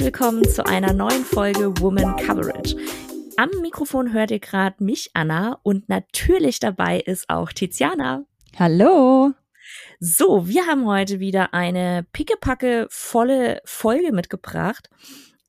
herzlich willkommen zu einer neuen Folge Woman Coverage. Am Mikrofon hört ihr gerade mich, Anna, und natürlich dabei ist auch Tiziana. Hallo. So, wir haben heute wieder eine pickepacke volle Folge mitgebracht.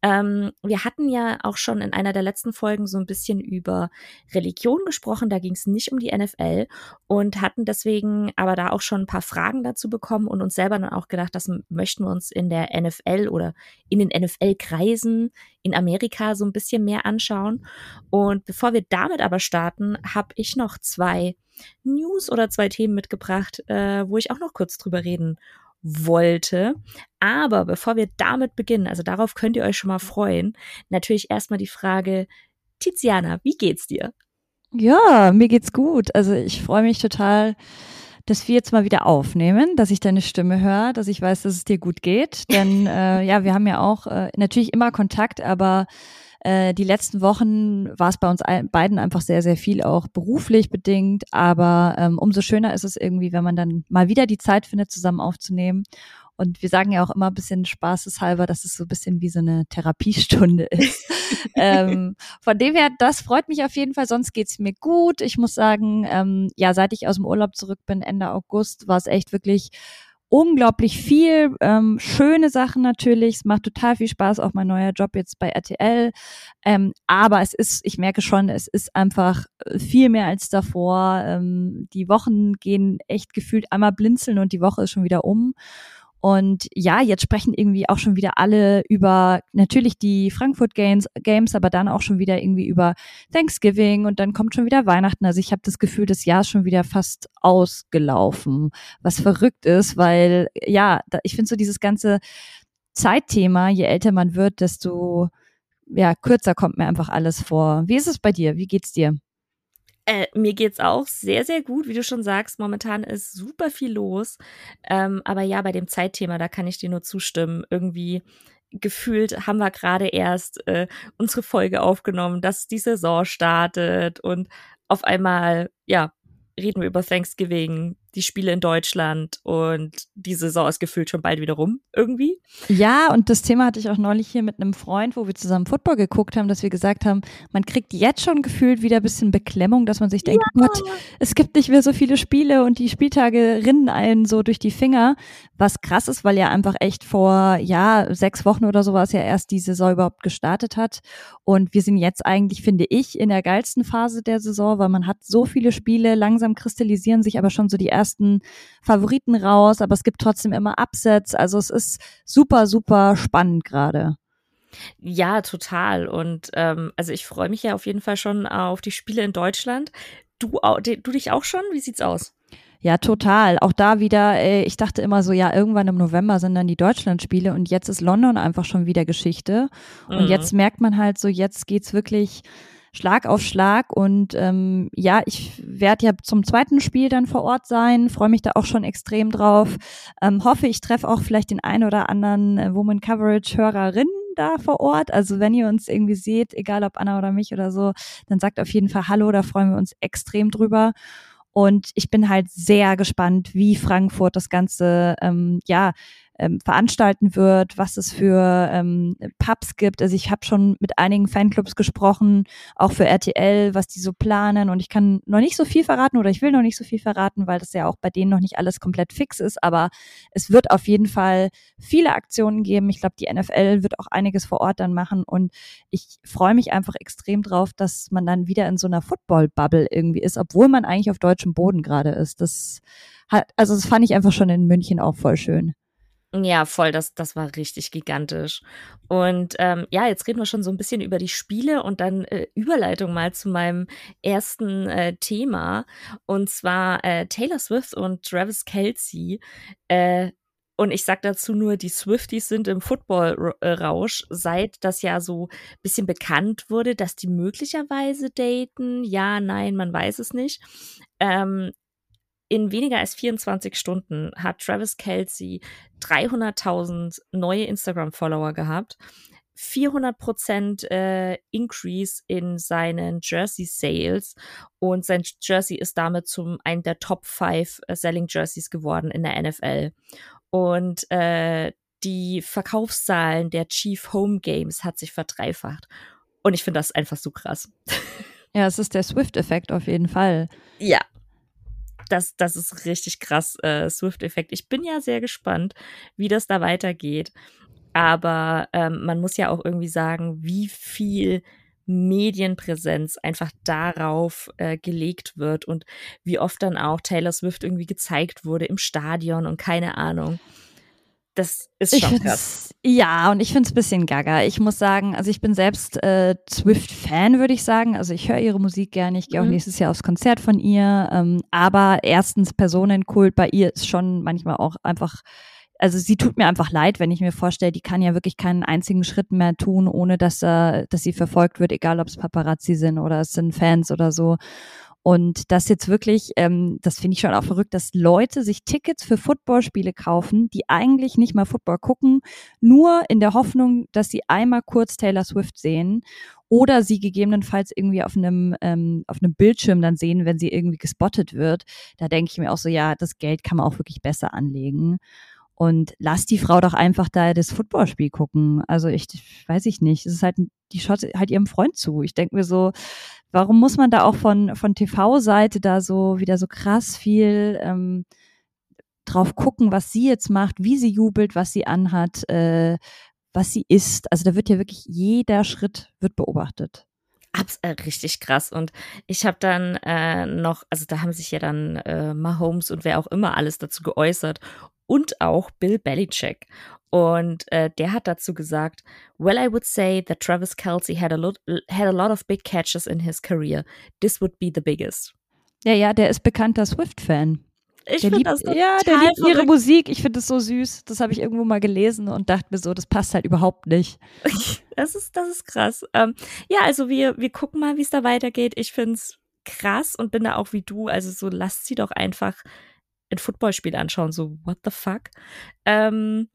Ähm, wir hatten ja auch schon in einer der letzten Folgen so ein bisschen über Religion gesprochen. Da ging es nicht um die NFL und hatten deswegen aber da auch schon ein paar Fragen dazu bekommen und uns selber dann auch gedacht, das möchten wir uns in der NFL oder in den NFL-Kreisen in Amerika so ein bisschen mehr anschauen. Und bevor wir damit aber starten, habe ich noch zwei News oder zwei Themen mitgebracht, äh, wo ich auch noch kurz drüber reden wollte. Aber bevor wir damit beginnen, also darauf könnt ihr euch schon mal freuen, natürlich erstmal die Frage, Tiziana, wie geht's dir? Ja, mir geht's gut. Also ich freue mich total, dass wir jetzt mal wieder aufnehmen, dass ich deine Stimme höre, dass ich weiß, dass es dir gut geht. Denn äh, ja, wir haben ja auch äh, natürlich immer Kontakt, aber äh, die letzten Wochen war es bei uns beiden einfach sehr, sehr viel auch beruflich bedingt. Aber ähm, umso schöner ist es irgendwie, wenn man dann mal wieder die Zeit findet, zusammen aufzunehmen. Und wir sagen ja auch immer ein bisschen spaßeshalber, dass es so ein bisschen wie so eine Therapiestunde ist. Ähm, von dem her, das freut mich auf jeden Fall. Sonst geht's mir gut. Ich muss sagen, ähm, ja, seit ich aus dem Urlaub zurück bin, Ende August, war es echt wirklich unglaublich viel, ähm, schöne Sachen natürlich. Es macht total viel Spaß, auch mein neuer Job jetzt bei RTL. Ähm, aber es ist, ich merke schon, es ist einfach viel mehr als davor. Ähm, die Wochen gehen echt gefühlt einmal blinzeln und die Woche ist schon wieder um. Und ja, jetzt sprechen irgendwie auch schon wieder alle über natürlich die Frankfurt Games, Games, aber dann auch schon wieder irgendwie über Thanksgiving und dann kommt schon wieder Weihnachten. Also ich habe das Gefühl, das Jahr ist schon wieder fast ausgelaufen, was verrückt ist, weil ja, da, ich finde so dieses ganze Zeitthema, je älter man wird, desto ja, kürzer kommt mir einfach alles vor. Wie ist es bei dir? Wie geht's dir? Äh, mir geht's auch sehr, sehr gut. Wie du schon sagst, momentan ist super viel los. Ähm, aber ja, bei dem Zeitthema, da kann ich dir nur zustimmen. Irgendwie gefühlt haben wir gerade erst äh, unsere Folge aufgenommen, dass die Saison startet und auf einmal, ja, reden wir über Thanksgiving, die Spiele in Deutschland und die Saison ist gefühlt schon bald wieder rum, irgendwie. Ja, und das Thema hatte ich auch neulich hier mit einem Freund, wo wir zusammen Football geguckt haben, dass wir gesagt haben, man kriegt jetzt schon gefühlt wieder ein bisschen Beklemmung, dass man sich denkt, ja. Gott, es gibt nicht mehr so viele Spiele und die Spieltage rinnen einen so durch die Finger, was krass ist, weil ja einfach echt vor, ja, sechs Wochen oder so war es ja erst die Saison überhaupt gestartet hat und wir sind jetzt eigentlich, finde ich, in der geilsten Phase der Saison, weil man hat so viele Spiele, langsam kristallisieren sich aber schon so die ersten Favoriten raus, aber es gibt trotzdem immer Upsets. Also es ist super, super spannend gerade. Ja, total. Und ähm, also ich freue mich ja auf jeden Fall schon auf die Spiele in Deutschland. Du, du dich auch schon? Wie sieht's aus? Ja, total. Auch da wieder, äh, ich dachte immer so, ja, irgendwann im November sind dann die Deutschlandspiele und jetzt ist London einfach schon wieder Geschichte. Und mhm. jetzt merkt man halt so, jetzt geht's wirklich Schlag auf Schlag. Und ähm, ja, ich werde ja zum zweiten Spiel dann vor Ort sein, freue mich da auch schon extrem drauf. Ähm, hoffe, ich treffe auch vielleicht den einen oder anderen äh, Woman Coverage Hörerinnen da vor Ort. Also wenn ihr uns irgendwie seht, egal ob Anna oder mich oder so, dann sagt auf jeden Fall Hallo, da freuen wir uns extrem drüber. Und ich bin halt sehr gespannt, wie Frankfurt das Ganze ähm, ja ähm, veranstalten wird, was es für ähm, Pubs gibt. Also ich habe schon mit einigen Fanclubs gesprochen, auch für RTL, was die so planen. Und ich kann noch nicht so viel verraten oder ich will noch nicht so viel verraten, weil das ja auch bei denen noch nicht alles komplett fix ist. Aber es wird auf jeden Fall viele Aktionen geben. Ich glaube, die NFL wird auch einiges vor Ort dann machen. Und ich freue mich einfach extrem drauf, dass man dann wieder in so einer Football-Bubble irgendwie ist, obwohl man eigentlich auf deutschem Boden gerade ist. Das hat, also das fand ich einfach schon in München auch voll schön. Ja, voll, das, das war richtig gigantisch. Und ähm, ja, jetzt reden wir schon so ein bisschen über die Spiele und dann äh, Überleitung mal zu meinem ersten äh, Thema. Und zwar äh, Taylor Swift und Travis Kelsey. Äh, und ich sag dazu nur, die Swifties sind im Football-Rausch, seit das ja so ein bisschen bekannt wurde, dass die möglicherweise daten. Ja, nein, man weiß es nicht. Ähm, in weniger als 24 Stunden hat Travis Kelsey 300.000 neue Instagram-Follower gehabt, 400% äh, Increase in seinen Jersey-Sales und sein Jersey ist damit zum einen der Top 5 äh, Selling Jerseys geworden in der NFL. Und äh, die Verkaufszahlen der Chief Home Games hat sich verdreifacht. Und ich finde das einfach so krass. Ja, es ist der Swift-Effekt auf jeden Fall. Ja. Das, das ist richtig krass, äh, Swift-Effekt. Ich bin ja sehr gespannt, wie das da weitergeht. Aber ähm, man muss ja auch irgendwie sagen, wie viel Medienpräsenz einfach darauf äh, gelegt wird und wie oft dann auch Taylor Swift irgendwie gezeigt wurde im Stadion und keine Ahnung. Das ist schon krass. Ja, und ich finde es ein bisschen gaga. Ich muss sagen, also ich bin selbst äh, Swift-Fan, würde ich sagen. Also ich höre ihre Musik gerne. Ich gehe auch mhm. nächstes Jahr aufs Konzert von ihr. Ähm, aber erstens, Personenkult bei ihr ist schon manchmal auch einfach also sie tut mir einfach leid, wenn ich mir vorstelle, die kann ja wirklich keinen einzigen Schritt mehr tun, ohne dass, äh, dass sie verfolgt wird, egal ob es Paparazzi sind oder es sind Fans oder so. Und das jetzt wirklich, ähm, das finde ich schon auch verrückt, dass Leute sich Tickets für Footballspiele kaufen, die eigentlich nicht mal Football gucken, nur in der Hoffnung, dass sie einmal kurz Taylor Swift sehen oder sie gegebenenfalls irgendwie auf einem, ähm, auf einem Bildschirm dann sehen, wenn sie irgendwie gespottet wird. Da denke ich mir auch so, ja, das Geld kann man auch wirklich besser anlegen. Und lass die Frau doch einfach da das Footballspiel gucken. Also ich weiß ich nicht. Es ist halt, die schaut halt ihrem Freund zu. Ich denke mir so, warum muss man da auch von, von TV-Seite da so wieder so krass viel ähm, drauf gucken, was sie jetzt macht, wie sie jubelt, was sie anhat, äh, was sie isst. Also da wird ja wirklich jeder Schritt wird beobachtet. Abs äh, richtig krass. Und ich habe dann äh, noch, also da haben sich ja dann äh, Mahomes und wer auch immer alles dazu geäußert und auch Bill Belichick. Und äh, der hat dazu gesagt, Well, I would say that Travis Kelsey had a, lot, had a lot of big catches in his career. This would be the biggest. Ja, ja, der ist bekannter Swift-Fan. Ich finde das Ja, der liebt verrückt. ihre Musik. Ich finde es so süß. Das habe ich irgendwo mal gelesen und dachte mir so, das passt halt überhaupt nicht. Das ist, das ist krass. Ähm, ja, also wir, wir gucken mal, wie es da weitergeht. Ich finde es krass und bin da auch wie du. Also so lasst sie doch einfach ein Footballspiel anschauen, so what the fuck. Ähm,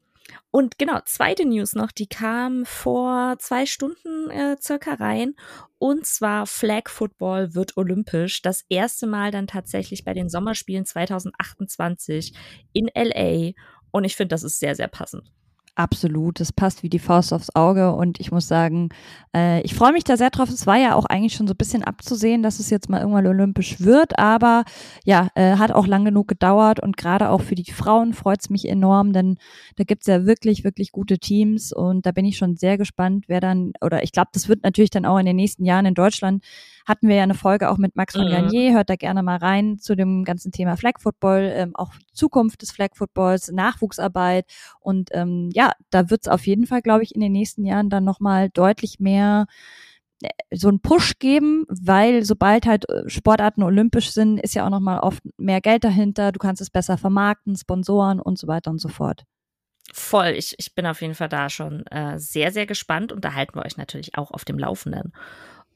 und genau, zweite News noch, die kam vor zwei Stunden äh, circa rein. Und zwar Flag Football wird olympisch. Das erste Mal dann tatsächlich bei den Sommerspielen 2028 in LA. Und ich finde, das ist sehr, sehr passend. Absolut, das passt wie die Faust aufs Auge und ich muss sagen, äh, ich freue mich da sehr drauf. Es war ja auch eigentlich schon so ein bisschen abzusehen, dass es jetzt mal irgendwann olympisch wird, aber ja, äh, hat auch lang genug gedauert und gerade auch für die Frauen freut es mich enorm, denn da gibt's ja wirklich, wirklich gute Teams und da bin ich schon sehr gespannt, wer dann, oder ich glaube, das wird natürlich dann auch in den nächsten Jahren in Deutschland hatten wir ja eine Folge auch mit Max von mhm. Garnier, hört da gerne mal rein zu dem ganzen Thema Flag Football, ähm, auch Zukunft des Flag Footballs, Nachwuchsarbeit und ähm, ja, da wird es auf jeden Fall, glaube ich, in den nächsten Jahren dann nochmal deutlich mehr äh, so einen Push geben, weil sobald halt äh, Sportarten olympisch sind, ist ja auch nochmal oft mehr Geld dahinter, du kannst es besser vermarkten, Sponsoren und so weiter und so fort. Voll, ich, ich bin auf jeden Fall da schon äh, sehr, sehr gespannt und da halten wir euch natürlich auch auf dem Laufenden.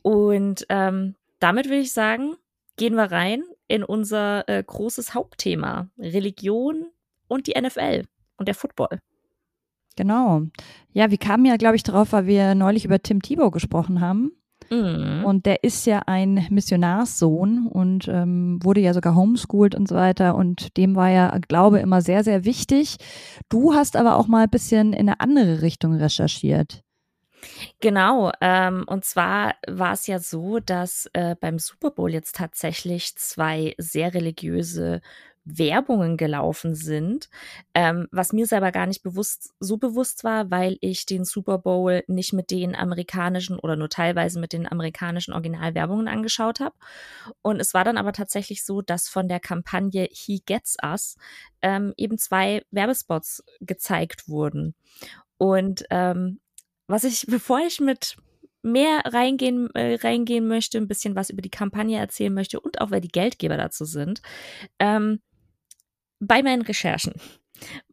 Und ähm, damit würde ich sagen, gehen wir rein in unser äh, großes Hauptthema, Religion und die NFL und der Football. Genau. Ja, wir kamen ja, glaube ich, darauf, weil wir neulich über Tim Thibault gesprochen haben. Mhm. Und der ist ja ein Missionarssohn und ähm, wurde ja sogar homeschooled und so weiter. Und dem war ja Glaube immer sehr, sehr wichtig. Du hast aber auch mal ein bisschen in eine andere Richtung recherchiert. Genau, ähm, und zwar war es ja so, dass äh, beim Super Bowl jetzt tatsächlich zwei sehr religiöse Werbungen gelaufen sind, ähm, was mir selber gar nicht bewusst so bewusst war, weil ich den Super Bowl nicht mit den amerikanischen oder nur teilweise mit den amerikanischen Originalwerbungen angeschaut habe. Und es war dann aber tatsächlich so, dass von der Kampagne He Gets Us ähm, eben zwei Werbespots gezeigt wurden. Und ähm, was ich, bevor ich mit mehr reingehen, äh, reingehen möchte, ein bisschen was über die Kampagne erzählen möchte und auch wer die Geldgeber dazu sind, ähm, bei meinen Recherchen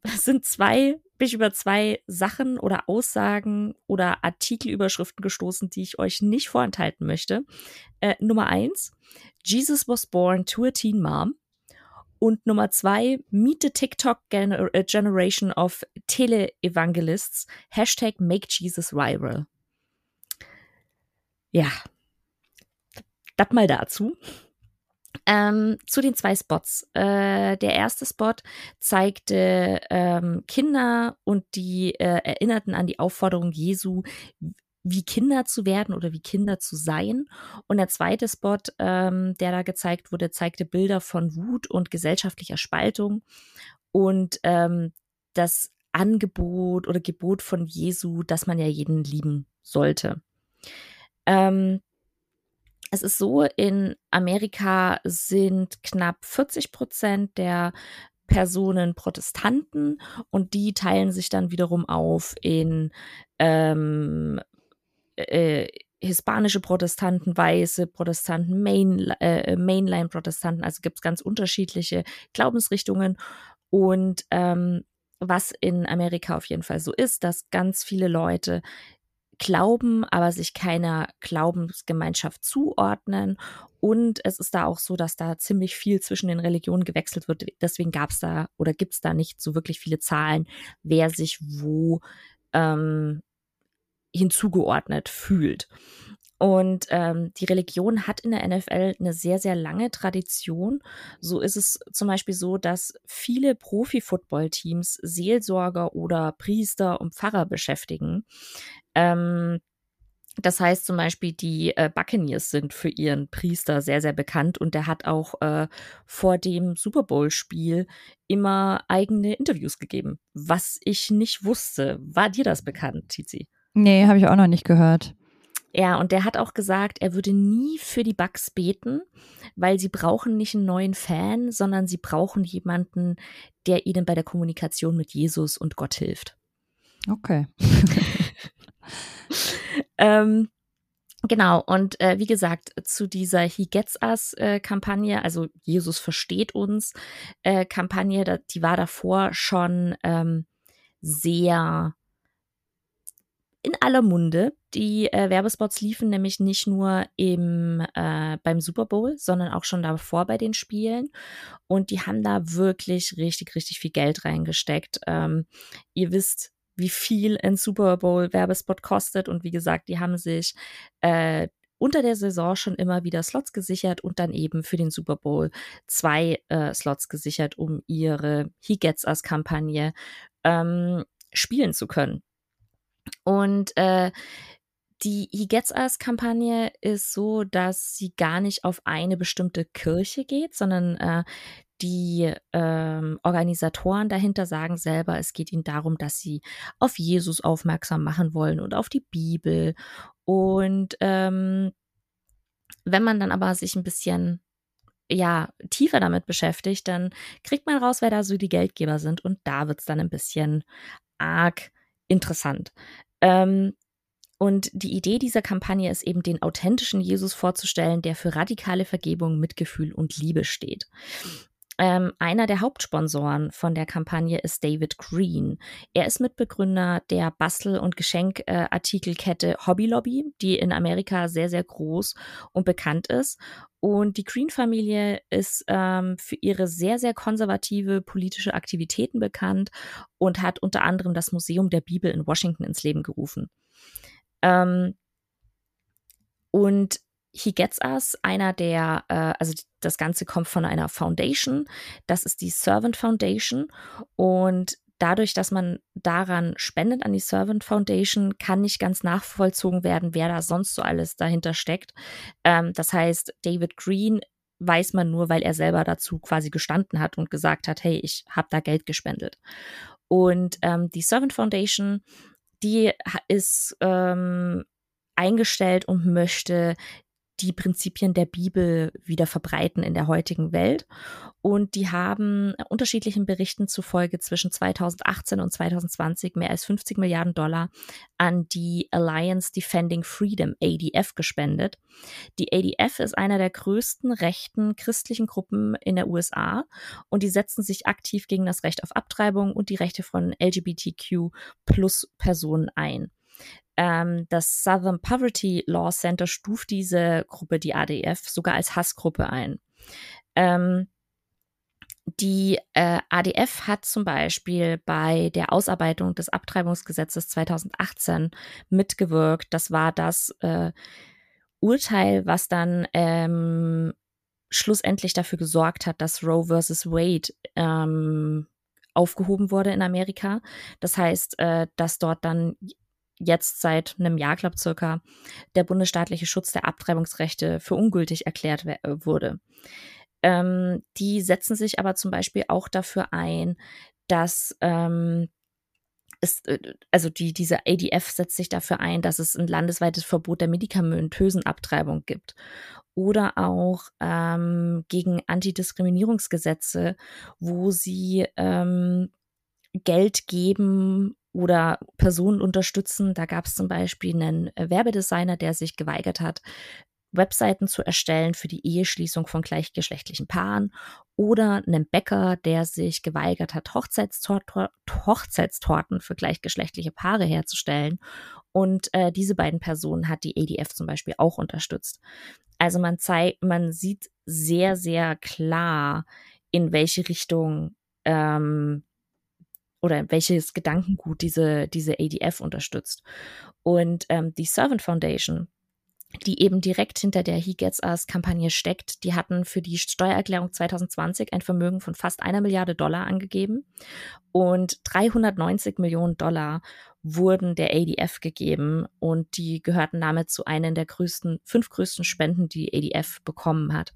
sind zwei, bin ich über zwei Sachen oder Aussagen oder Artikelüberschriften gestoßen, die ich euch nicht vorenthalten möchte. Äh, Nummer eins, Jesus was born to a teen mom. Und Nummer zwei, Meet the TikTok äh, Generation of Tele-Evangelists. Hashtag Make Jesus Viral. Ja, das mal dazu. Ähm, zu den zwei Spots. Äh, der erste Spot zeigte ähm, Kinder und die äh, erinnerten an die Aufforderung Jesu, wie Kinder zu werden oder wie Kinder zu sein. Und der zweite Spot, ähm, der da gezeigt wurde, zeigte Bilder von Wut und gesellschaftlicher Spaltung und ähm, das Angebot oder Gebot von Jesu, dass man ja jeden lieben sollte. Ähm, es ist so, in Amerika sind knapp 40 Prozent der Personen Protestanten und die teilen sich dann wiederum auf in ähm, äh, hispanische Protestanten, weiße Protestanten, Main, äh, Mainline-Protestanten. Also gibt es ganz unterschiedliche Glaubensrichtungen. Und ähm, was in Amerika auf jeden Fall so ist, dass ganz viele Leute glauben, aber sich keiner Glaubensgemeinschaft zuordnen. Und es ist da auch so, dass da ziemlich viel zwischen den Religionen gewechselt wird. Deswegen gab es da oder gibt es da nicht so wirklich viele Zahlen, wer sich wo ähm, hinzugeordnet fühlt. Und ähm, die Religion hat in der NFL eine sehr, sehr lange Tradition. So ist es zum Beispiel so, dass viele Profi-Football-Teams Seelsorger oder Priester und Pfarrer beschäftigen. Ähm, das heißt zum Beispiel, die äh, Buccaneers sind für ihren Priester sehr, sehr bekannt und der hat auch äh, vor dem Super Bowl-Spiel immer eigene Interviews gegeben, was ich nicht wusste. War dir das bekannt, Tizi? Nee, habe ich auch noch nicht gehört. Ja, und der hat auch gesagt, er würde nie für die Bugs beten, weil sie brauchen nicht einen neuen Fan, sondern sie brauchen jemanden, der ihnen bei der Kommunikation mit Jesus und Gott hilft. Okay. ähm, Genau, und äh, wie gesagt, zu dieser He Gets Us äh, Kampagne, also Jesus versteht uns äh, Kampagne, da, die war davor schon ähm, sehr in aller Munde. Die äh, Werbespots liefen nämlich nicht nur im, äh, beim Super Bowl, sondern auch schon davor bei den Spielen. Und die haben da wirklich richtig, richtig viel Geld reingesteckt. Ähm, ihr wisst, wie viel ein Super Bowl Werbespot kostet. Und wie gesagt, die haben sich äh, unter der Saison schon immer wieder Slots gesichert und dann eben für den Super Bowl zwei äh, Slots gesichert, um ihre He Gets Us Kampagne ähm, spielen zu können. Und äh, die He Gets Us Kampagne ist so, dass sie gar nicht auf eine bestimmte Kirche geht, sondern äh, die ähm, Organisatoren dahinter sagen selber, es geht ihnen darum, dass sie auf Jesus aufmerksam machen wollen und auf die Bibel. Und ähm, wenn man dann aber sich ein bisschen ja tiefer damit beschäftigt, dann kriegt man raus, wer da so die Geldgeber sind und da wird's dann ein bisschen arg interessant. Ähm, und die Idee dieser Kampagne ist eben, den authentischen Jesus vorzustellen, der für radikale Vergebung, Mitgefühl und Liebe steht. Ähm, einer der Hauptsponsoren von der Kampagne ist David Green. Er ist Mitbegründer der Bastel- und Geschenkartikelkette Hobby Lobby, die in Amerika sehr, sehr groß und bekannt ist. Und die Green-Familie ist ähm, für ihre sehr, sehr konservative politische Aktivitäten bekannt und hat unter anderem das Museum der Bibel in Washington ins Leben gerufen. Ähm, und He Gets Us, einer der, äh, also das Ganze kommt von einer Foundation, das ist die Servant Foundation und dadurch, dass man daran spendet an die Servant Foundation, kann nicht ganz nachvollzogen werden, wer da sonst so alles dahinter steckt. Ähm, das heißt, David Green weiß man nur, weil er selber dazu quasi gestanden hat und gesagt hat, hey, ich habe da Geld gespendet. Und ähm, die Servant Foundation, die ist ähm, eingestellt und möchte die Prinzipien der Bibel wieder verbreiten in der heutigen Welt. Und die haben unterschiedlichen Berichten zufolge zwischen 2018 und 2020 mehr als 50 Milliarden Dollar an die Alliance Defending Freedom, ADF, gespendet. Die ADF ist einer der größten rechten christlichen Gruppen in der USA und die setzen sich aktiv gegen das Recht auf Abtreibung und die Rechte von LGBTQ plus Personen ein. Ähm, das Southern Poverty Law Center stuft diese Gruppe, die ADF, sogar als Hassgruppe ein. Ähm, die äh, ADF hat zum Beispiel bei der Ausarbeitung des Abtreibungsgesetzes 2018 mitgewirkt. Das war das äh, Urteil, was dann ähm, schlussendlich dafür gesorgt hat, dass Roe versus Wade ähm, aufgehoben wurde in Amerika. Das heißt, äh, dass dort dann jetzt seit einem Jahr, glaube circa, der bundesstaatliche Schutz der Abtreibungsrechte für ungültig erklärt äh, wurde. Ähm, die setzen sich aber zum Beispiel auch dafür ein, dass ähm, es, äh, also die, diese ADF setzt sich dafür ein, dass es ein landesweites Verbot der medikamentösen Abtreibung gibt. Oder auch ähm, gegen Antidiskriminierungsgesetze, wo sie ähm, Geld geben oder Personen unterstützen. Da gab es zum Beispiel einen Werbedesigner, der sich geweigert hat, Webseiten zu erstellen für die Eheschließung von gleichgeschlechtlichen Paaren oder einem Bäcker, der sich geweigert hat, Hochzeitstor Hochzeitstorten für gleichgeschlechtliche Paare herzustellen. Und äh, diese beiden Personen hat die ADF zum Beispiel auch unterstützt. Also man zeigt, man sieht sehr, sehr klar, in welche Richtung ähm, oder welches Gedankengut diese, diese ADF unterstützt. Und ähm, die Servant Foundation, die eben direkt hinter der He Gets Us Kampagne steckt. Die hatten für die Steuererklärung 2020 ein Vermögen von fast einer Milliarde Dollar angegeben und 390 Millionen Dollar wurden der ADF gegeben und die gehörten damit zu einer der größten, fünf größten Spenden, die ADF bekommen hat.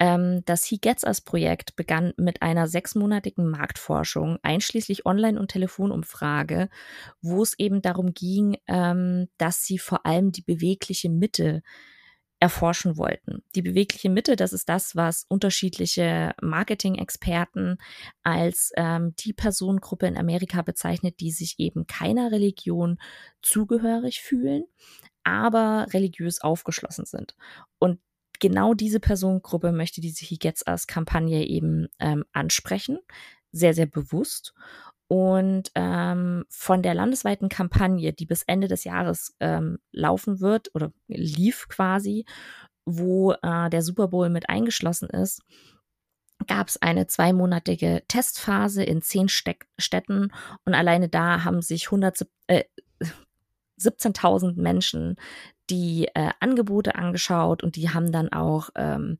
Ähm, das He Gets Us Projekt begann mit einer sechsmonatigen Marktforschung, einschließlich Online- und Telefonumfrage, wo es eben darum ging, ähm, dass sie vor allem die bewegliche Mitte erforschen wollten. Die bewegliche Mitte, das ist das, was unterschiedliche Marketing-Experten als ähm, die Personengruppe in Amerika bezeichnet, die sich eben keiner Religion zugehörig fühlen, aber religiös aufgeschlossen sind. Und genau diese Personengruppe möchte diese He Gets Us Kampagne eben ähm, ansprechen, sehr, sehr bewusst. Und ähm, von der landesweiten Kampagne, die bis Ende des Jahres ähm, laufen wird oder lief quasi, wo äh, der Super Bowl mit eingeschlossen ist, gab es eine zweimonatige Testphase in zehn Steck Städten und alleine da haben sich 100, äh, 17.000 Menschen die äh, Angebote angeschaut und die haben dann auch ähm,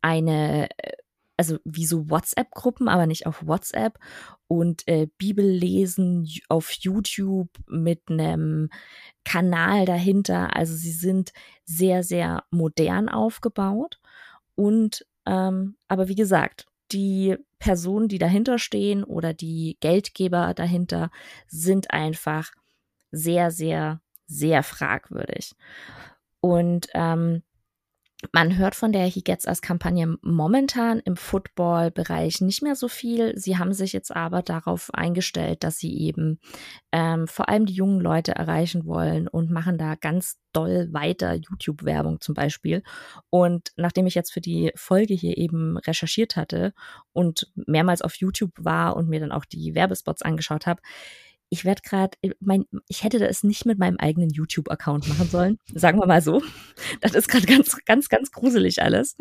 eine, äh, also wie so WhatsApp-Gruppen, aber nicht auf WhatsApp und äh, Bibellesen auf YouTube mit einem Kanal dahinter. Also sie sind sehr, sehr modern aufgebaut und ähm, aber wie gesagt, die Personen, die dahinter stehen oder die Geldgeber dahinter sind einfach sehr, sehr sehr fragwürdig. Und ähm, man hört von der He Gets Us Kampagne momentan im Football-Bereich nicht mehr so viel. Sie haben sich jetzt aber darauf eingestellt, dass sie eben ähm, vor allem die jungen Leute erreichen wollen und machen da ganz doll weiter YouTube-Werbung zum Beispiel. Und nachdem ich jetzt für die Folge hier eben recherchiert hatte und mehrmals auf YouTube war und mir dann auch die Werbespots angeschaut habe, ich werde gerade, äh, mein, ich hätte das nicht mit meinem eigenen YouTube-Account machen sollen, sagen wir mal so. Das ist gerade ganz, ganz, ganz gruselig alles.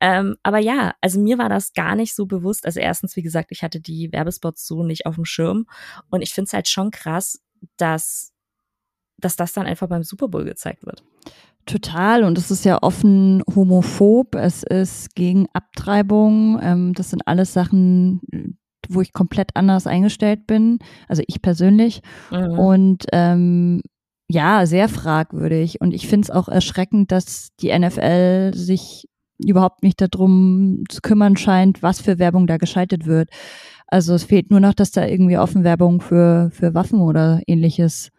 Ähm, aber ja, also mir war das gar nicht so bewusst. Also erstens, wie gesagt, ich hatte die Werbespots so nicht auf dem Schirm und ich finde es halt schon krass, dass, dass das dann einfach beim Super Bowl gezeigt wird. Total. Und es ist ja offen homophob. Es ist gegen Abtreibung. Ähm, das sind alles Sachen, wo ich komplett anders eingestellt bin, also ich persönlich. Mhm. Und ähm, ja, sehr fragwürdig. Und ich finde es auch erschreckend, dass die NFL sich überhaupt nicht darum zu kümmern scheint, was für Werbung da geschaltet wird. Also es fehlt nur noch, dass da irgendwie offen Werbung für, für Waffen oder ähnliches.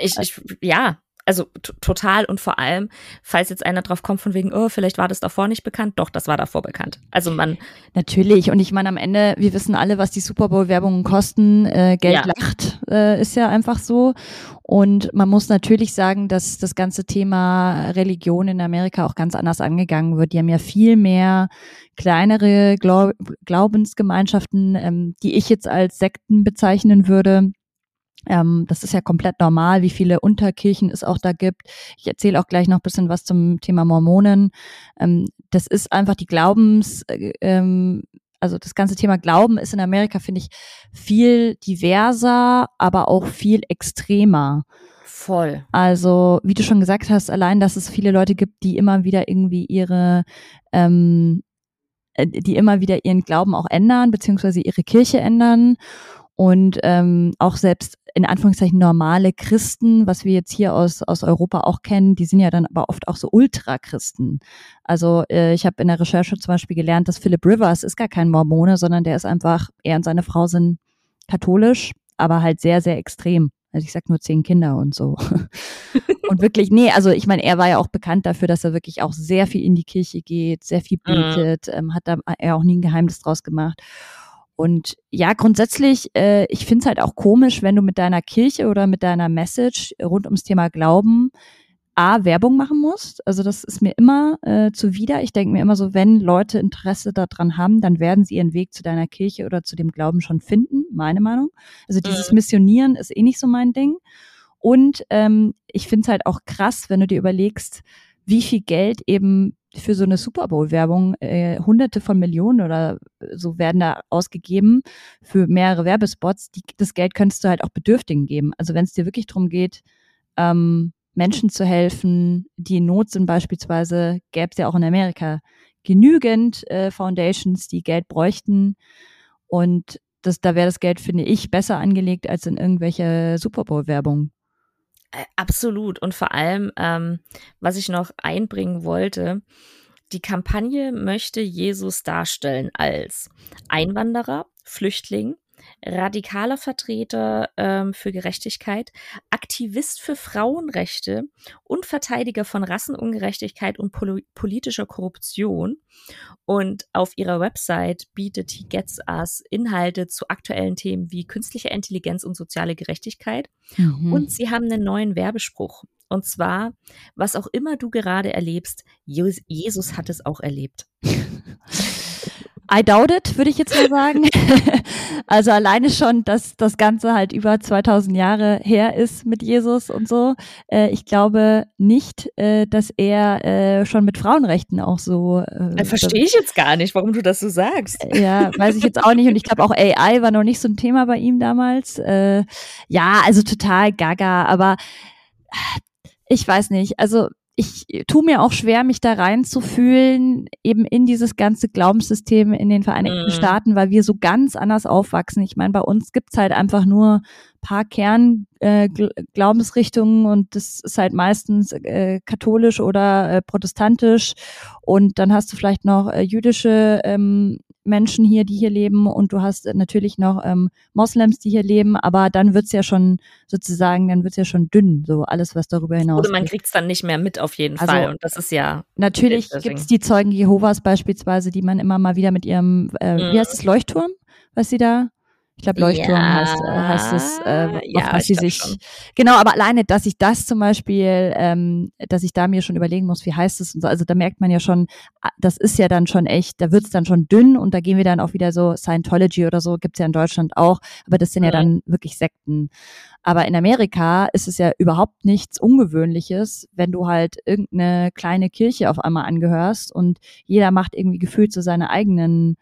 Ich, ich ja, also total und vor allem, falls jetzt einer drauf kommt von wegen, oh, vielleicht war das davor nicht bekannt, doch, das war davor bekannt. Also man. Natürlich. Und ich meine, am Ende, wir wissen alle, was die Super Bowl-Werbungen kosten. Äh, Geld ja. lacht, äh, ist ja einfach so. Und man muss natürlich sagen, dass das ganze Thema Religion in Amerika auch ganz anders angegangen wird. Die haben ja viel mehr kleinere Glaub Glaubensgemeinschaften, ähm, die ich jetzt als Sekten bezeichnen würde ähm, das ist ja komplett normal, wie viele Unterkirchen es auch da gibt. Ich erzähle auch gleich noch ein bisschen was zum Thema Mormonen. Ähm, das ist einfach die Glaubens, äh, ähm, also das ganze Thema Glauben ist in Amerika, finde ich, viel diverser, aber auch viel extremer. Voll. Also, wie du schon gesagt hast, allein, dass es viele Leute gibt, die immer wieder irgendwie ihre, ähm, äh, die immer wieder ihren Glauben auch ändern, beziehungsweise ihre Kirche ändern. Und ähm, auch selbst in Anführungszeichen normale Christen, was wir jetzt hier aus, aus Europa auch kennen, die sind ja dann aber oft auch so Ultrachristen. Also äh, ich habe in der Recherche zum Beispiel gelernt, dass Philip Rivers ist gar kein Mormone, sondern der ist einfach, er und seine Frau sind katholisch, aber halt sehr, sehr extrem. Also ich sag nur zehn Kinder und so. und wirklich, nee, also ich meine, er war ja auch bekannt dafür, dass er wirklich auch sehr viel in die Kirche geht, sehr viel mhm. betet, mhm. ähm, hat da er auch nie ein Geheimnis draus gemacht. Und ja, grundsätzlich, äh, ich finde es halt auch komisch, wenn du mit deiner Kirche oder mit deiner Message rund ums Thema Glauben A, Werbung machen musst. Also das ist mir immer äh, zuwider. Ich denke mir immer so, wenn Leute Interesse daran haben, dann werden sie ihren Weg zu deiner Kirche oder zu dem Glauben schon finden, meine Meinung. Also dieses mhm. Missionieren ist eh nicht so mein Ding. Und ähm, ich finde es halt auch krass, wenn du dir überlegst, wie viel Geld eben für so eine Super Bowl-Werbung, äh, hunderte von Millionen oder so werden da ausgegeben für mehrere Werbespots. Die, das Geld könntest du halt auch Bedürftigen geben. Also wenn es dir wirklich darum geht, ähm, Menschen zu helfen, die in Not sind beispielsweise, gäbe es ja auch in Amerika genügend äh, Foundations, die Geld bräuchten. Und das, da wäre das Geld, finde ich, besser angelegt als in irgendwelche Super Bowl-Werbung. Äh, absolut. Und vor allem, ähm, was ich noch einbringen wollte, die Kampagne möchte Jesus darstellen als Einwanderer, Flüchtling, radikaler Vertreter ähm, für Gerechtigkeit, Aktivist für Frauenrechte und Verteidiger von Rassenungerechtigkeit und pol politischer Korruption. Und auf ihrer Website bietet He Gets Us Inhalte zu aktuellen Themen wie künstliche Intelligenz und soziale Gerechtigkeit. Mhm. Und sie haben einen neuen Werbespruch. Und zwar, was auch immer du gerade erlebst, Jesus hat es auch erlebt. I doubt it, würde ich jetzt mal sagen. also alleine schon, dass das Ganze halt über 2000 Jahre her ist mit Jesus und so. Äh, ich glaube nicht, äh, dass er äh, schon mit Frauenrechten auch so. Äh, Verstehe ich jetzt gar nicht, warum du das so sagst. Äh, ja, weiß ich jetzt auch nicht. Und ich glaube auch AI war noch nicht so ein Thema bei ihm damals. Äh, ja, also total gaga, aber ich weiß nicht. Also ich tue mir auch schwer, mich da reinzufühlen, eben in dieses ganze Glaubenssystem in den Vereinigten mhm. Staaten, weil wir so ganz anders aufwachsen. Ich meine, bei uns gibt's halt einfach nur paar Kernglaubensrichtungen äh, und das ist halt meistens äh, katholisch oder äh, protestantisch und dann hast du vielleicht noch äh, jüdische ähm, Menschen hier, die hier leben und du hast natürlich noch ähm, Moslems, die hier leben, aber dann wird's ja schon sozusagen, dann wird's ja schon dünn, so alles, was darüber hinaus. Oder man kriegt's dann nicht mehr mit auf jeden also, Fall und das ist ja. Natürlich gibt's die Zeugen Jehovas beispielsweise, die man immer mal wieder mit ihrem, äh, mhm. wie heißt es, Leuchtturm, was sie da ich glaube, Leuchtturm ja, heißt, äh, heißt es, äh, ja, was sie sich. Schon. Genau, aber alleine, dass ich das zum Beispiel, ähm, dass ich da mir schon überlegen muss, wie heißt es und so. Also da merkt man ja schon, ah, das ist ja dann schon echt, da wird's dann schon dünn und da gehen wir dann auch wieder so Scientology oder so, gibt's ja in Deutschland auch, aber das sind ja, ja dann wirklich Sekten. Aber in Amerika ist es ja überhaupt nichts Ungewöhnliches, wenn du halt irgendeine kleine Kirche auf einmal angehörst und jeder macht irgendwie gefühlt so seine eigenen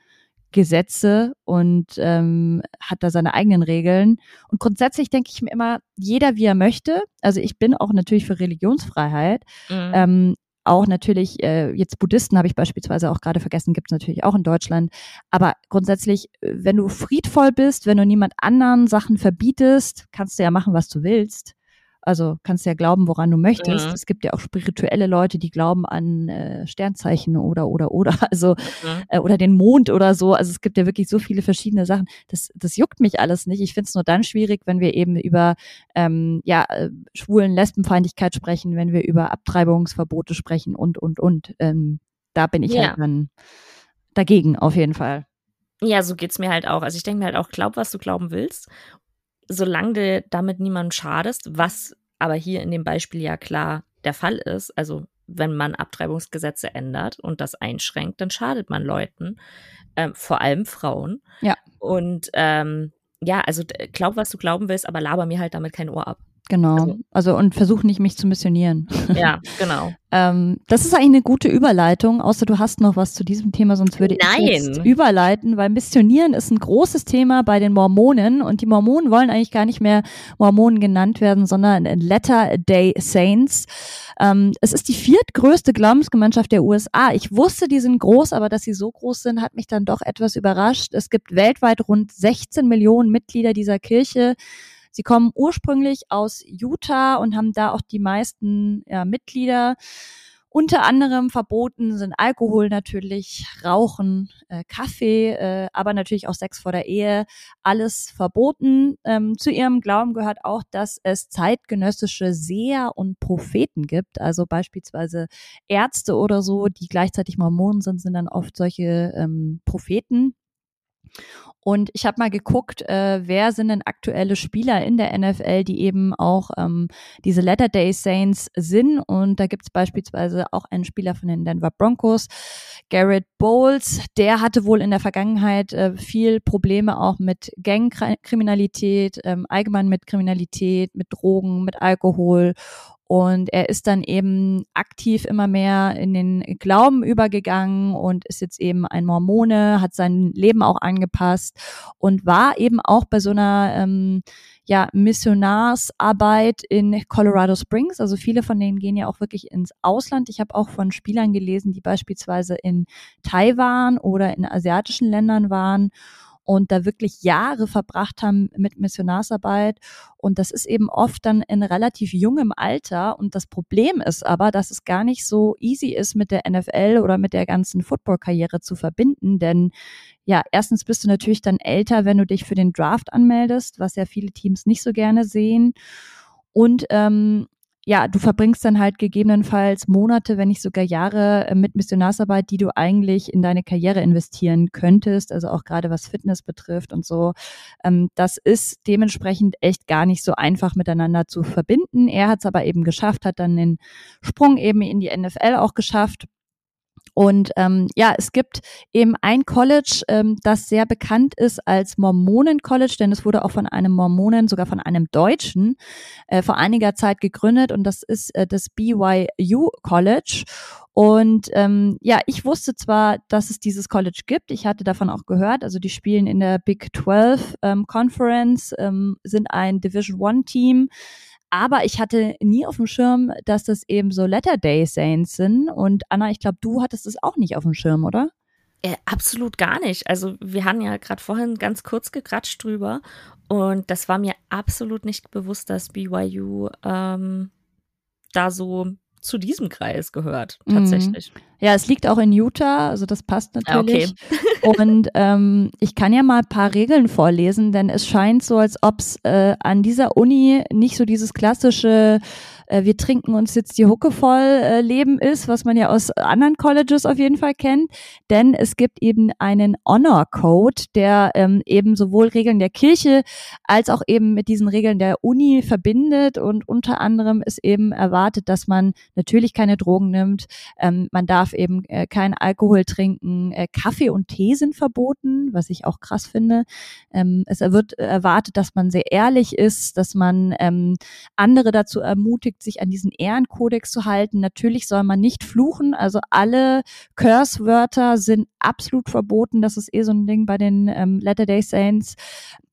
Gesetze und ähm, hat da seine eigenen Regeln. Und grundsätzlich denke ich mir immer, jeder wie er möchte. Also ich bin auch natürlich für Religionsfreiheit. Mhm. Ähm, auch natürlich, äh, jetzt Buddhisten habe ich beispielsweise auch gerade vergessen, gibt es natürlich auch in Deutschland. Aber grundsätzlich, wenn du friedvoll bist, wenn du niemand anderen Sachen verbietest, kannst du ja machen, was du willst. Also kannst ja glauben, woran du möchtest. Mhm. Es gibt ja auch spirituelle Leute, die glauben an äh, Sternzeichen oder oder oder also mhm. äh, oder den Mond oder so. Also es gibt ja wirklich so viele verschiedene Sachen. Das das juckt mich alles nicht. Ich finde es nur dann schwierig, wenn wir eben über ähm, ja äh, schwulen Lesbenfeindlichkeit sprechen, wenn wir über Abtreibungsverbote sprechen und und und. Ähm, da bin ich ja. halt dann dagegen auf jeden Fall. Ja, so geht's mir halt auch. Also ich denke mir halt auch, glaub, was du glauben willst solange du damit niemandem schadest, was aber hier in dem Beispiel ja klar der Fall ist, also wenn man Abtreibungsgesetze ändert und das einschränkt, dann schadet man Leuten, ähm, vor allem Frauen. Ja. Und ähm, ja, also glaub, was du glauben willst, aber laber mir halt damit kein Ohr ab. Genau. Also, also und versuch nicht, mich zu missionieren. Ja, genau. ähm, das ist eigentlich eine gute Überleitung, außer du hast noch was zu diesem Thema, sonst würde Nein. ich jetzt überleiten, weil Missionieren ist ein großes Thema bei den Mormonen und die Mormonen wollen eigentlich gar nicht mehr Mormonen genannt werden, sondern Letter Day Saints. Ähm, es ist die viertgrößte Glaubensgemeinschaft der USA. Ich wusste, die sind groß, aber dass sie so groß sind, hat mich dann doch etwas überrascht. Es gibt weltweit rund 16 Millionen Mitglieder dieser Kirche. Sie kommen ursprünglich aus Utah und haben da auch die meisten ja, Mitglieder. Unter anderem verboten sind Alkohol natürlich, Rauchen, äh, Kaffee, äh, aber natürlich auch Sex vor der Ehe. Alles verboten. Ähm, zu ihrem Glauben gehört auch, dass es zeitgenössische Seher und Propheten gibt. Also beispielsweise Ärzte oder so, die gleichzeitig Mormonen sind, sind dann oft solche ähm, Propheten. Und ich habe mal geguckt, äh, wer sind denn aktuelle Spieler in der NFL, die eben auch ähm, diese Letter Day Saints sind. Und da gibt es beispielsweise auch einen Spieler von den Denver Broncos, Garrett Bowles. Der hatte wohl in der Vergangenheit äh, viel Probleme auch mit Gangkriminalität, ähm, allgemein mit Kriminalität, mit Drogen, mit Alkohol und er ist dann eben aktiv immer mehr in den Glauben übergegangen und ist jetzt eben ein Mormone, hat sein Leben auch angepasst und war eben auch bei so einer ähm, ja, Missionarsarbeit in Colorado Springs. Also viele von denen gehen ja auch wirklich ins Ausland. Ich habe auch von Spielern gelesen, die beispielsweise in Taiwan oder in asiatischen Ländern waren und da wirklich Jahre verbracht haben mit Missionarsarbeit. Und das ist eben oft dann in relativ jungem Alter. Und das Problem ist aber, dass es gar nicht so easy ist, mit der NFL oder mit der ganzen Football-Karriere zu verbinden. Denn ja, erstens bist du natürlich dann älter, wenn du dich für den Draft anmeldest, was ja viele Teams nicht so gerne sehen. Und ähm, ja, du verbringst dann halt gegebenenfalls Monate, wenn nicht sogar Jahre äh, mit Missionarsarbeit, die du eigentlich in deine Karriere investieren könntest, also auch gerade was Fitness betrifft und so. Ähm, das ist dementsprechend echt gar nicht so einfach miteinander zu verbinden. Er hat es aber eben geschafft, hat dann den Sprung eben in die NFL auch geschafft und ähm, ja, es gibt eben ein College, ähm, das sehr bekannt ist als Mormonen-College, denn es wurde auch von einem Mormonen, sogar von einem Deutschen, äh, vor einiger Zeit gegründet und das ist äh, das BYU College. Und ähm, ja, ich wusste zwar, dass es dieses College gibt, ich hatte davon auch gehört, also die spielen in der Big 12 ähm, Conference, ähm, sind ein Division One Team. Aber ich hatte nie auf dem Schirm, dass das eben so Letter Day Saints sind. Und Anna, ich glaube, du hattest es auch nicht auf dem Schirm, oder? Äh, absolut gar nicht. Also wir haben ja gerade vorhin ganz kurz gekratscht drüber und das war mir absolut nicht bewusst, dass BYU ähm, da so zu diesem Kreis gehört, mhm. tatsächlich. Ja, es liegt auch in Utah, also das passt natürlich. Okay. und ähm, ich kann ja mal ein paar Regeln vorlesen, denn es scheint so, als ob es äh, an dieser Uni nicht so dieses klassische äh, wir trinken uns jetzt die Hucke voll äh, Leben ist, was man ja aus anderen Colleges auf jeden Fall kennt. Denn es gibt eben einen Honor Code, der ähm, eben sowohl Regeln der Kirche als auch eben mit diesen Regeln der Uni verbindet. Und unter anderem ist eben erwartet, dass man natürlich keine Drogen nimmt. Ähm, man darf eben äh, keinen Alkohol trinken. Äh, Kaffee und Tee sind verboten, was ich auch krass finde. Ähm, es wird erwartet, dass man sehr ehrlich ist, dass man ähm, andere dazu ermutigt, ermutigt, sich an diesen Ehrenkodex zu halten. Natürlich soll man nicht fluchen. Also alle Curse-Wörter sind absolut verboten. Das ist eh so ein Ding bei den ähm, Latter-day Saints.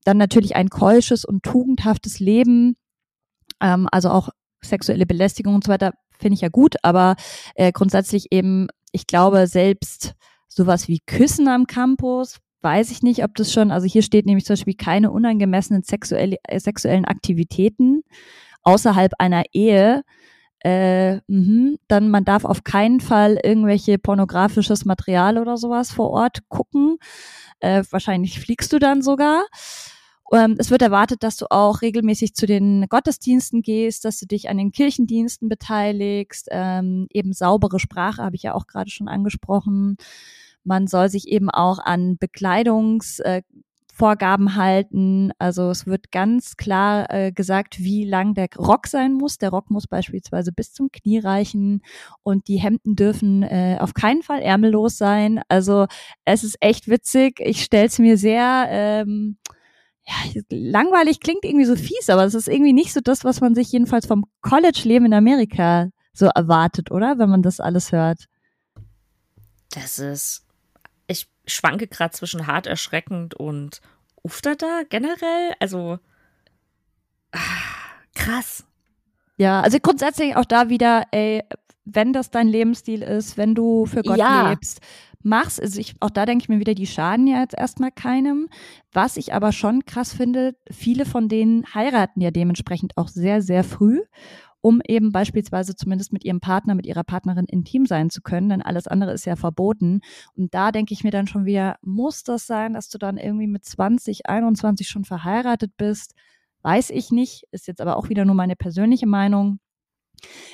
Dann natürlich ein keusches und tugendhaftes Leben. Ähm, also auch sexuelle Belästigung und so weiter finde ich ja gut. Aber äh, grundsätzlich eben, ich glaube, selbst sowas wie Küssen am Campus, weiß ich nicht, ob das schon, also hier steht nämlich zum Beispiel keine unangemessenen sexuelle, äh, sexuellen Aktivitäten außerhalb einer Ehe, äh, mh, dann man darf auf keinen Fall irgendwelche pornografisches Material oder sowas vor Ort gucken. Äh, wahrscheinlich fliegst du dann sogar. Ähm, es wird erwartet, dass du auch regelmäßig zu den Gottesdiensten gehst, dass du dich an den Kirchendiensten beteiligst. Ähm, eben saubere Sprache habe ich ja auch gerade schon angesprochen. Man soll sich eben auch an Bekleidungs, äh, halten. Also es wird ganz klar äh, gesagt, wie lang der Rock sein muss. Der Rock muss beispielsweise bis zum Knie reichen und die Hemden dürfen äh, auf keinen Fall ärmellos sein. Also es ist echt witzig. Ich stelle es mir sehr ähm, ja, langweilig klingt irgendwie so fies, aber es ist irgendwie nicht so das, was man sich jedenfalls vom College-Leben in Amerika so erwartet, oder? Wenn man das alles hört. Das ist, ich schwanke gerade zwischen hart erschreckend und Uftada generell. Also, ah, krass. Ja, also grundsätzlich auch da wieder, ey, wenn das dein Lebensstil ist, wenn du für Gott ja. lebst, mach's. Also ich, auch da denke ich mir wieder, die schaden ja jetzt erstmal keinem. Was ich aber schon krass finde, viele von denen heiraten ja dementsprechend auch sehr, sehr früh um eben beispielsweise zumindest mit ihrem Partner, mit ihrer Partnerin intim sein zu können, denn alles andere ist ja verboten. Und da denke ich mir dann schon wieder, muss das sein, dass du dann irgendwie mit 20, 21 schon verheiratet bist? Weiß ich nicht, ist jetzt aber auch wieder nur meine persönliche Meinung.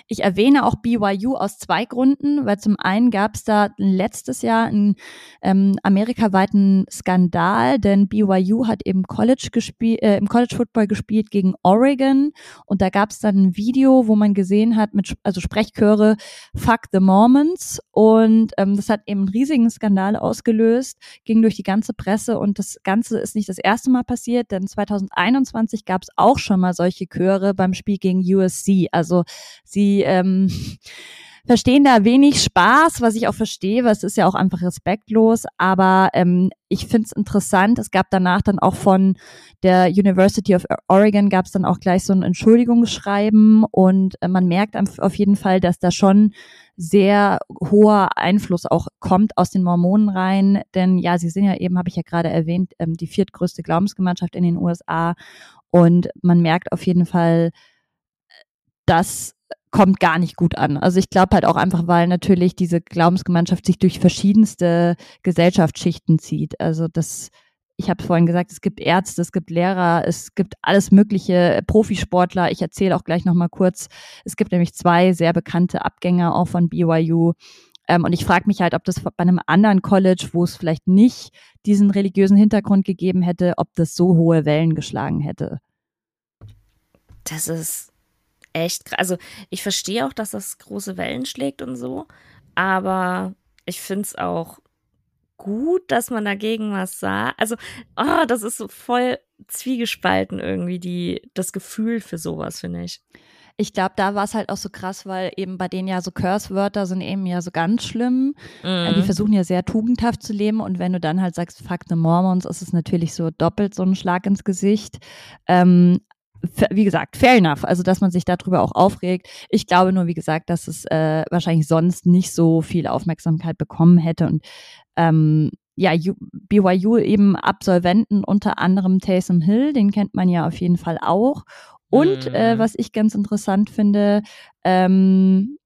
Ich erwähne auch BYU aus zwei Gründen, weil zum einen gab es da letztes Jahr einen ähm, amerikaweiten Skandal, denn BYU hat eben College gespielt, äh, im College Football gespielt gegen Oregon und da gab es dann ein Video, wo man gesehen hat mit also Sprechchöre Fuck the Mormons und ähm, das hat eben einen riesigen Skandal ausgelöst, ging durch die ganze Presse und das Ganze ist nicht das erste Mal passiert, denn 2021 gab es auch schon mal solche Chöre beim Spiel gegen USC, also Sie ähm, verstehen da wenig Spaß, was ich auch verstehe, weil es ist ja auch einfach respektlos. Aber ähm, ich finde es interessant. Es gab danach dann auch von der University of Oregon gab es dann auch gleich so ein Entschuldigungsschreiben und äh, man merkt auf jeden Fall, dass da schon sehr hoher Einfluss auch kommt aus den Mormonen rein. Denn ja, sie sind ja eben, habe ich ja gerade erwähnt, ähm, die viertgrößte Glaubensgemeinschaft in den USA. Und man merkt auf jeden Fall, dass kommt gar nicht gut an. Also ich glaube halt auch einfach, weil natürlich diese Glaubensgemeinschaft sich durch verschiedenste Gesellschaftsschichten zieht. Also das, ich habe vorhin gesagt, es gibt Ärzte, es gibt Lehrer, es gibt alles mögliche Profisportler. Ich erzähle auch gleich nochmal kurz. Es gibt nämlich zwei sehr bekannte Abgänger auch von BYU. Ähm, und ich frage mich halt, ob das bei einem anderen College, wo es vielleicht nicht diesen religiösen Hintergrund gegeben hätte, ob das so hohe Wellen geschlagen hätte. Das ist echt, also ich verstehe auch, dass das große Wellen schlägt und so, aber ich finde es auch gut, dass man dagegen was sah. Also, oh, das ist so voll zwiegespalten irgendwie, die, das Gefühl für sowas, finde ich. Ich glaube, da war es halt auch so krass, weil eben bei denen ja so Curse-Wörter sind eben ja so ganz schlimm. Mhm. Die versuchen ja sehr tugendhaft zu leben und wenn du dann halt sagst, fuck the Mormons, ist es natürlich so doppelt so ein Schlag ins Gesicht. Ähm, wie gesagt, fair enough, also dass man sich darüber auch aufregt. Ich glaube nur, wie gesagt, dass es äh, wahrscheinlich sonst nicht so viel Aufmerksamkeit bekommen hätte und ähm, ja, BYU eben Absolventen, unter anderem Taysom Hill, den kennt man ja auf jeden Fall auch. Und mhm. äh, was ich ganz interessant finde, ähm,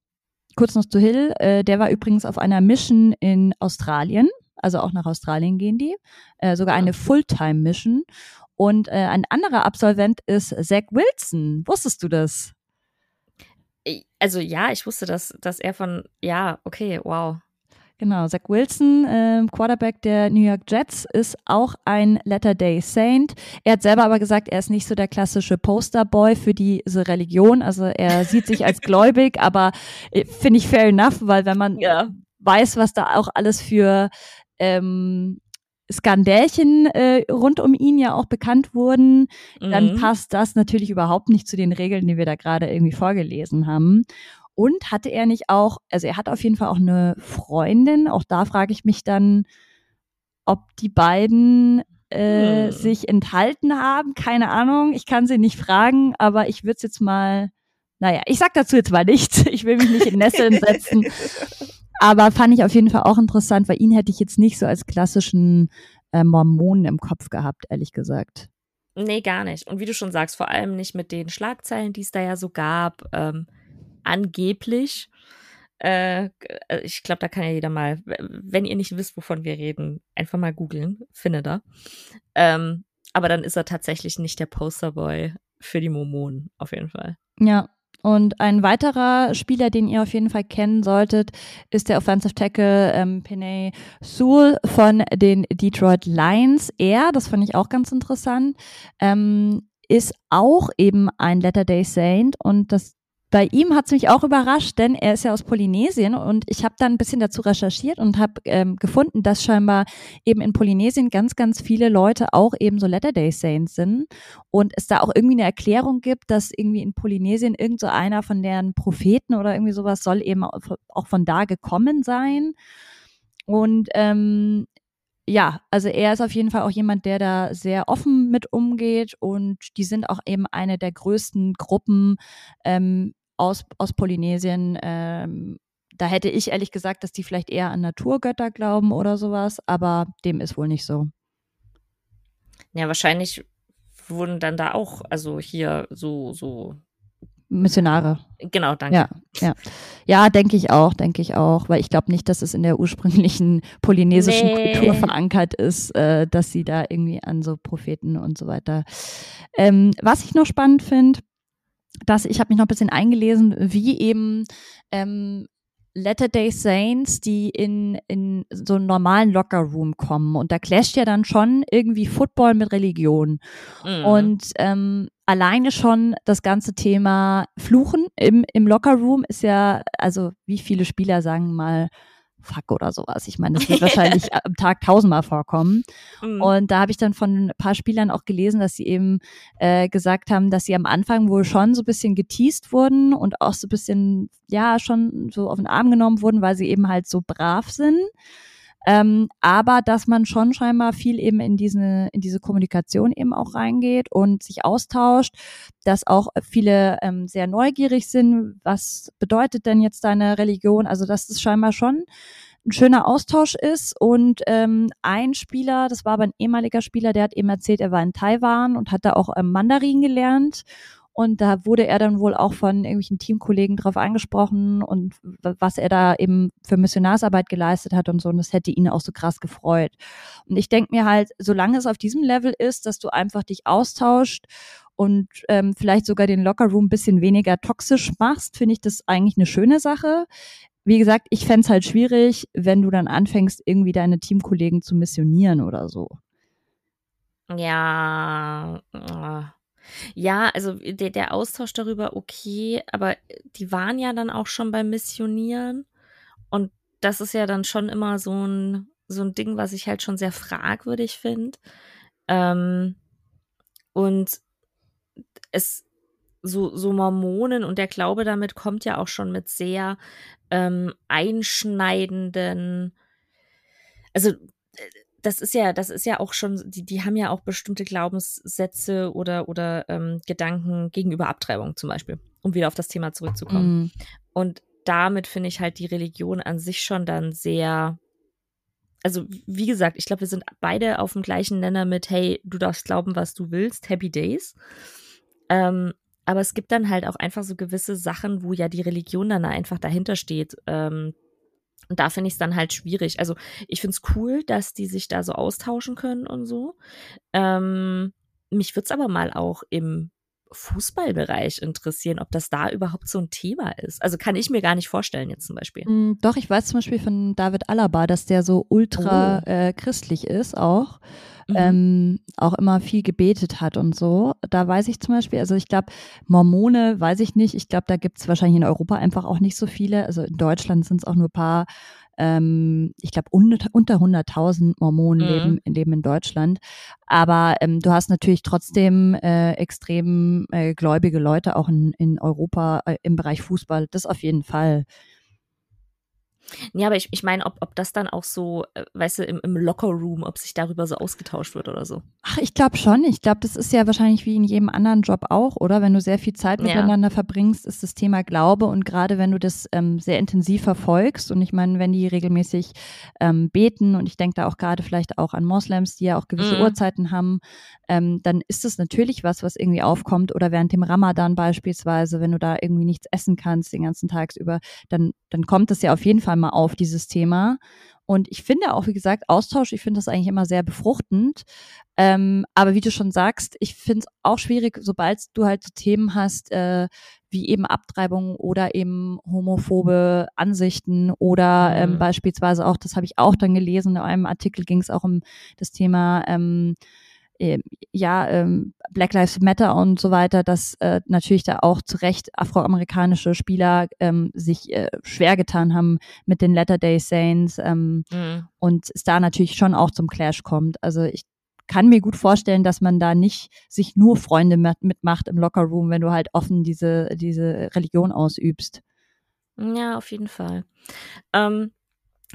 kurz noch zu Hill, äh, der war übrigens auf einer Mission in Australien, also auch nach Australien gehen die, äh, sogar eine Fulltime-Mission. Und äh, ein anderer Absolvent ist Zach Wilson. Wusstest du das? Also ja, ich wusste, dass, dass er von, ja, okay, wow. Genau, Zach Wilson, äh, Quarterback der New York Jets, ist auch ein Letter-Day Saint. Er hat selber aber gesagt, er ist nicht so der klassische Posterboy für diese Religion. Also er sieht sich als gläubig, aber äh, finde ich fair enough, weil wenn man ja. weiß, was da auch alles für ähm, Skandälchen äh, rund um ihn ja auch bekannt wurden, mhm. dann passt das natürlich überhaupt nicht zu den Regeln, die wir da gerade irgendwie vorgelesen haben. Und hatte er nicht auch, also er hat auf jeden Fall auch eine Freundin, auch da frage ich mich dann, ob die beiden äh, hm. sich enthalten haben, keine Ahnung, ich kann sie nicht fragen, aber ich würde es jetzt mal, naja, ich sag dazu jetzt mal nichts, ich will mich nicht in Nesseln setzen. Aber fand ich auf jeden Fall auch interessant, weil ihn hätte ich jetzt nicht so als klassischen äh, Mormonen im Kopf gehabt, ehrlich gesagt. Nee, gar nicht. Und wie du schon sagst, vor allem nicht mit den Schlagzeilen, die es da ja so gab, ähm, angeblich. Äh, äh ich glaube, da kann ja jeder mal, wenn ihr nicht wisst, wovon wir reden, einfach mal googeln, findet er. Ähm, aber dann ist er tatsächlich nicht der Posterboy für die Mormonen, auf jeden Fall. Ja, und ein weiterer Spieler, den ihr auf jeden Fall kennen solltet, ist der Offensive Tackle ähm, Penay Sewell von den Detroit Lions. Er, das fand ich auch ganz interessant, ähm, ist auch eben ein Letter Day Saint und das bei ihm hat es mich auch überrascht, denn er ist ja aus Polynesien und ich habe dann ein bisschen dazu recherchiert und habe ähm, gefunden, dass scheinbar eben in Polynesien ganz, ganz viele Leute auch eben so Latter-day Saints sind und es da auch irgendwie eine Erklärung gibt, dass irgendwie in Polynesien irgend so einer von deren Propheten oder irgendwie sowas soll eben auch von da gekommen sein. Und ähm, ja, also er ist auf jeden Fall auch jemand, der da sehr offen mit umgeht und die sind auch eben eine der größten Gruppen ähm, aus, aus Polynesien. Ähm, da hätte ich ehrlich gesagt, dass die vielleicht eher an Naturgötter glauben oder sowas, aber dem ist wohl nicht so. Ja, wahrscheinlich wurden dann da auch, also hier so, so Missionare. Genau, danke. Ja, ja. ja denke ich auch, denke ich auch, weil ich glaube nicht, dass es in der ursprünglichen polynesischen nee. Kultur verankert ist, äh, dass sie da irgendwie an so Propheten und so weiter. Ähm, was ich noch spannend finde, dass ich habe mich noch ein bisschen eingelesen, wie eben ähm, Latter-day Saints, die in, in so einen normalen Locker-Room kommen. Und da clasht ja dann schon irgendwie Football mit Religion. Mhm. Und ähm, alleine schon das ganze Thema Fluchen im, im Locker-Room ist ja, also wie viele Spieler sagen mal, Fuck oder sowas. Ich meine, das wird wahrscheinlich am Tag tausendmal vorkommen. Mhm. Und da habe ich dann von ein paar Spielern auch gelesen, dass sie eben äh, gesagt haben, dass sie am Anfang wohl schon so ein bisschen geteased wurden und auch so ein bisschen, ja, schon so auf den Arm genommen wurden, weil sie eben halt so brav sind. Ähm, aber dass man schon scheinbar viel eben in diese, in diese Kommunikation eben auch reingeht und sich austauscht, dass auch viele ähm, sehr neugierig sind, was bedeutet denn jetzt deine Religion? Also dass es scheinbar schon ein schöner Austausch ist. Und ähm, ein Spieler, das war aber ein ehemaliger Spieler, der hat eben erzählt, er war in Taiwan und hat da auch ähm, Mandarin gelernt und da wurde er dann wohl auch von irgendwelchen Teamkollegen drauf angesprochen und was er da eben für Missionarsarbeit geleistet hat und so. Und das hätte ihn auch so krass gefreut. Und ich denke mir halt, solange es auf diesem Level ist, dass du einfach dich austauscht und ähm, vielleicht sogar den Lockerroom ein bisschen weniger toxisch machst, finde ich das eigentlich eine schöne Sache. Wie gesagt, ich fände halt schwierig, wenn du dann anfängst, irgendwie deine Teamkollegen zu missionieren oder so. Ja, äh, ja, also der, der Austausch darüber, okay, aber die waren ja dann auch schon beim Missionieren. Und das ist ja dann schon immer so ein, so ein Ding, was ich halt schon sehr fragwürdig finde. Ähm, und es so, so Mormonen und der Glaube damit kommt ja auch schon mit sehr ähm, einschneidenden, also das ist ja, das ist ja auch schon, die, die haben ja auch bestimmte Glaubenssätze oder, oder ähm, Gedanken gegenüber Abtreibung zum Beispiel, um wieder auf das Thema zurückzukommen. Mm. Und damit finde ich halt die Religion an sich schon dann sehr, also wie gesagt, ich glaube, wir sind beide auf dem gleichen Nenner mit, hey, du darfst glauben, was du willst, Happy Days. Ähm, aber es gibt dann halt auch einfach so gewisse Sachen, wo ja die Religion dann einfach dahinter steht. Ähm, und da finde ich es dann halt schwierig. Also ich finde es cool, dass die sich da so austauschen können und so. Ähm, mich würde es aber mal auch im Fußballbereich interessieren, ob das da überhaupt so ein Thema ist. Also kann ich mir gar nicht vorstellen jetzt zum Beispiel. Mm, doch, ich weiß zum Beispiel von David Alaba, dass der so ultra oh. äh, christlich ist auch. Mhm. Ähm, auch immer viel gebetet hat und so. Da weiß ich zum Beispiel, also ich glaube, Mormone weiß ich nicht. Ich glaube, da gibt es wahrscheinlich in Europa einfach auch nicht so viele. Also in Deutschland sind es auch nur ein paar ähm, ich glaube, unter, unter 100.000 Mormonen mhm. leben, leben in Deutschland. Aber ähm, du hast natürlich trotzdem äh, extrem äh, gläubige Leute auch in, in Europa äh, im Bereich Fußball. Das auf jeden Fall. Ja, aber ich, ich meine, ob, ob das dann auch so, äh, weißt du, im, im Locker-Room, ob sich darüber so ausgetauscht wird oder so. Ach, ich glaube schon. Ich glaube, das ist ja wahrscheinlich wie in jedem anderen Job auch, oder? Wenn du sehr viel Zeit miteinander ja. verbringst, ist das Thema Glaube und gerade wenn du das ähm, sehr intensiv verfolgst und ich meine, wenn die regelmäßig ähm, beten und ich denke da auch gerade vielleicht auch an Moslems, die ja auch gewisse mhm. Uhrzeiten haben, ähm, dann ist das natürlich was, was irgendwie aufkommt oder während dem Ramadan beispielsweise, wenn du da irgendwie nichts essen kannst den ganzen Tag über, dann, dann kommt das ja auf jeden Fall mal auf dieses Thema. Und ich finde auch, wie gesagt, Austausch, ich finde das eigentlich immer sehr befruchtend. Ähm, aber wie du schon sagst, ich finde es auch schwierig, sobald du halt so Themen hast, äh, wie eben Abtreibung oder eben homophobe Ansichten oder ähm, mhm. beispielsweise auch, das habe ich auch dann gelesen, in einem Artikel ging es auch um das Thema ähm, ja, ähm, Black Lives Matter und so weiter, dass äh, natürlich da auch zu Recht afroamerikanische Spieler ähm, sich äh, schwer getan haben mit den Latter Day Saints ähm, mhm. und es da natürlich schon auch zum Clash kommt. Also ich kann mir gut vorstellen, dass man da nicht sich nur Freunde mitmacht im Lockerroom, wenn du halt offen diese, diese Religion ausübst. Ja, auf jeden Fall. Ähm,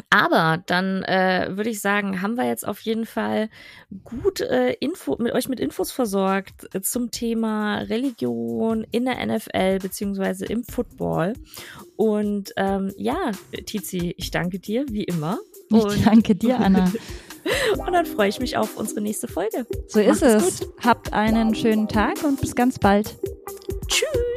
aber dann äh, würde ich sagen, haben wir jetzt auf jeden Fall gut äh, Info mit euch mit Infos versorgt äh, zum Thema Religion in der NFL beziehungsweise im Football. Und ähm, ja, Tizi, ich danke dir wie immer. Ich danke dir, Anna. und dann freue ich mich auf unsere nächste Folge. So ist Macht's es. Gut. Habt einen schönen Tag und bis ganz bald. Tschüss.